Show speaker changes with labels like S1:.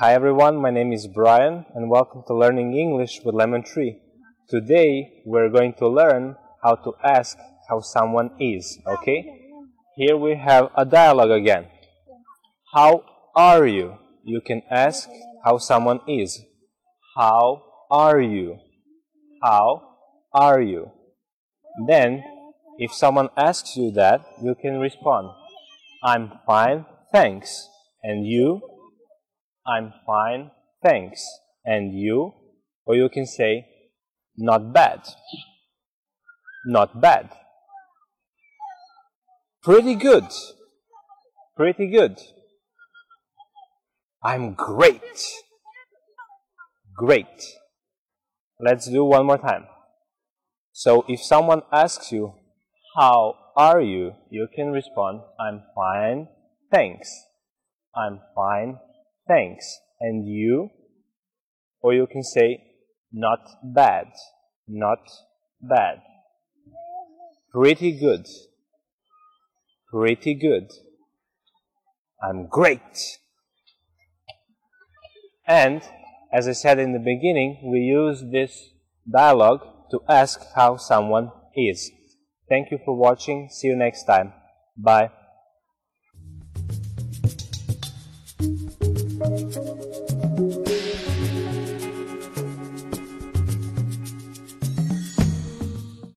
S1: Hi everyone, my name is Brian and welcome to Learning English with Lemon Tree. Today we're going to learn how to ask how someone is, okay? Here we have a dialogue again. How are you? You can ask how someone is. How are you? How are you? Then, if someone asks you that, you can respond, I'm fine, thanks. And you? I'm fine, thanks. And you? Or you can say, not bad. Not bad. Pretty good. Pretty good. I'm great. Great. Let's do one more time. So if someone asks you, how are you? You can respond, I'm fine, thanks. I'm fine, thanks. And you? Or you can say, not bad, not bad. Pretty good, pretty good. I'm great. And, as I said in the beginning, we use this dialogue to ask how someone is. Thank you for watching. See you next time. Bye.